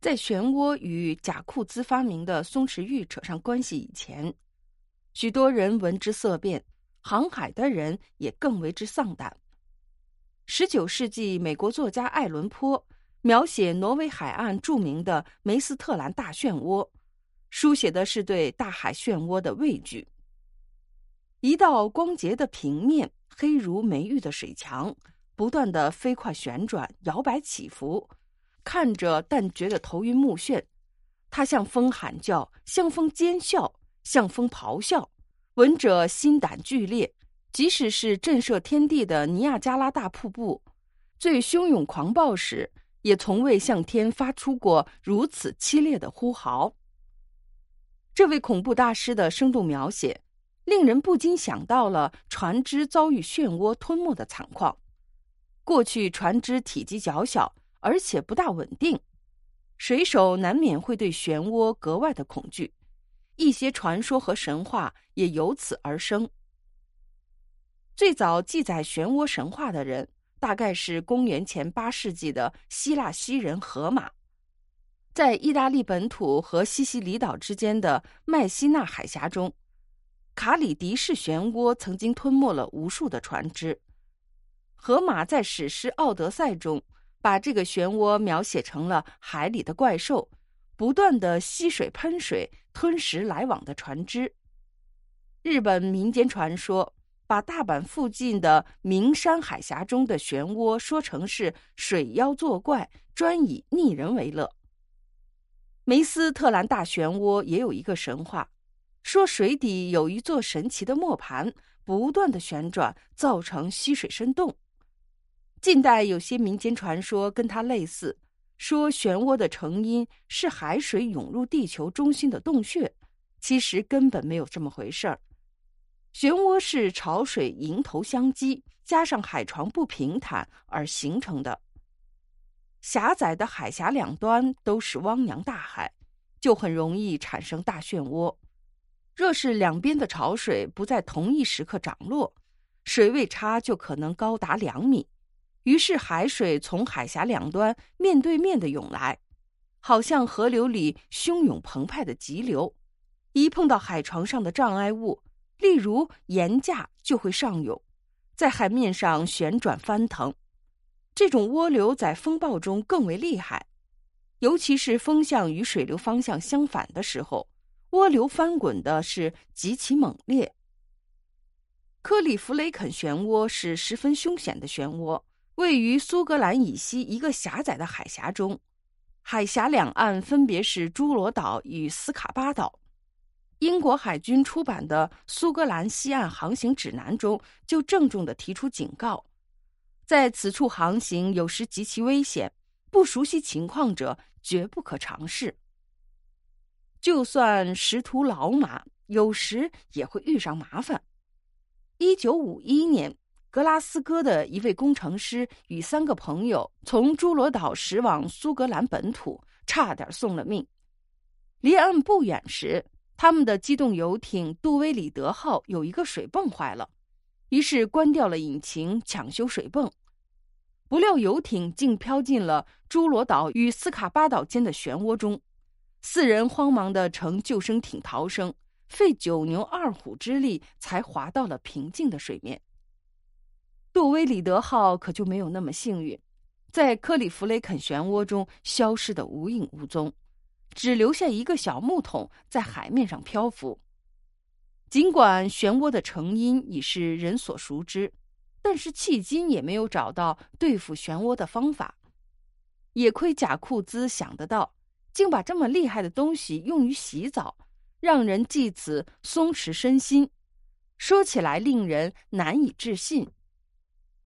在漩涡与贾库兹发明的松弛玉扯上关系以前，许多人闻之色变，航海的人也更为之丧胆。十九世纪，美国作家爱伦坡描写挪威海岸著名的梅斯特兰大漩涡，书写的是对大海漩涡的畏惧。一道光洁的平面，黑如梅玉的水墙，不断的飞快旋转，摇摆起伏。看着，但觉得头晕目眩。他向风喊叫，向风尖笑，向风咆哮。闻者心胆俱裂。即使是震慑天地的尼亚加拉大瀑布，最汹涌狂暴时，也从未向天发出过如此凄烈的呼嚎。这位恐怖大师的生动描写，令人不禁想到了船只遭遇漩涡吞没的惨况。过去，船只体积较小。而且不大稳定，水手难免会对漩涡格外的恐惧，一些传说和神话也由此而生。最早记载漩涡神话的人，大概是公元前八世纪的希腊西人荷马，在意大利本土和西西里岛之间的麦西纳海峡中，卡里迪式漩涡曾经吞没了无数的船只。荷马在史诗《奥德赛》中。把这个漩涡描写成了海里的怪兽，不断的吸水喷水，吞食来往的船只。日本民间传说把大阪附近的名山海峡中的漩涡说成是水妖作怪，专以逆人为乐。梅斯特兰大漩涡也有一个神话，说水底有一座神奇的磨盘，不断的旋转，造成溪水深洞。近代有些民间传说跟它类似，说漩涡的成因是海水涌入地球中心的洞穴，其实根本没有这么回事儿。漩涡是潮水迎头相击，加上海床不平坦而形成的。狭窄的海峡两端都是汪洋大海，就很容易产生大漩涡。若是两边的潮水不在同一时刻涨落，水位差就可能高达两米。于是，海水从海峡两端面对面的涌来，好像河流里汹涌澎湃的急流。一碰到海床上的障碍物，例如岩架，就会上涌，在海面上旋转翻腾。这种涡流在风暴中更为厉害，尤其是风向与水流方向相反的时候，涡流翻滚的是极其猛烈。克里弗雷肯漩涡是十分凶险的漩涡。位于苏格兰以西一个狭窄的海峡中，海峡两岸分别是侏罗岛与斯卡巴岛。英国海军出版的《苏格兰西岸航行指南》中就郑重地提出警告：在此处航行有时极其危险，不熟悉情况者绝不可尝试。就算识途老马，有时也会遇上麻烦。一九五一年。格拉斯哥的一位工程师与三个朋友从侏罗岛驶往苏格兰本土，差点送了命。离岸不远时，他们的机动游艇“杜威里德号”有一个水泵坏了，于是关掉了引擎，抢修水泵。不料游艇竟飘进了侏罗岛与斯卡巴岛间的漩涡中，四人慌忙的乘救生艇逃生，费九牛二虎之力才划到了平静的水面。杜威里德号可就没有那么幸运，在克里夫雷肯漩涡中消失的无影无踪，只留下一个小木桶在海面上漂浮。尽管漩涡的成因已是人所熟知，但是迄今也没有找到对付漩涡的方法。也亏贾库兹想得到，竟把这么厉害的东西用于洗澡，让人借此松弛身心。说起来令人难以置信。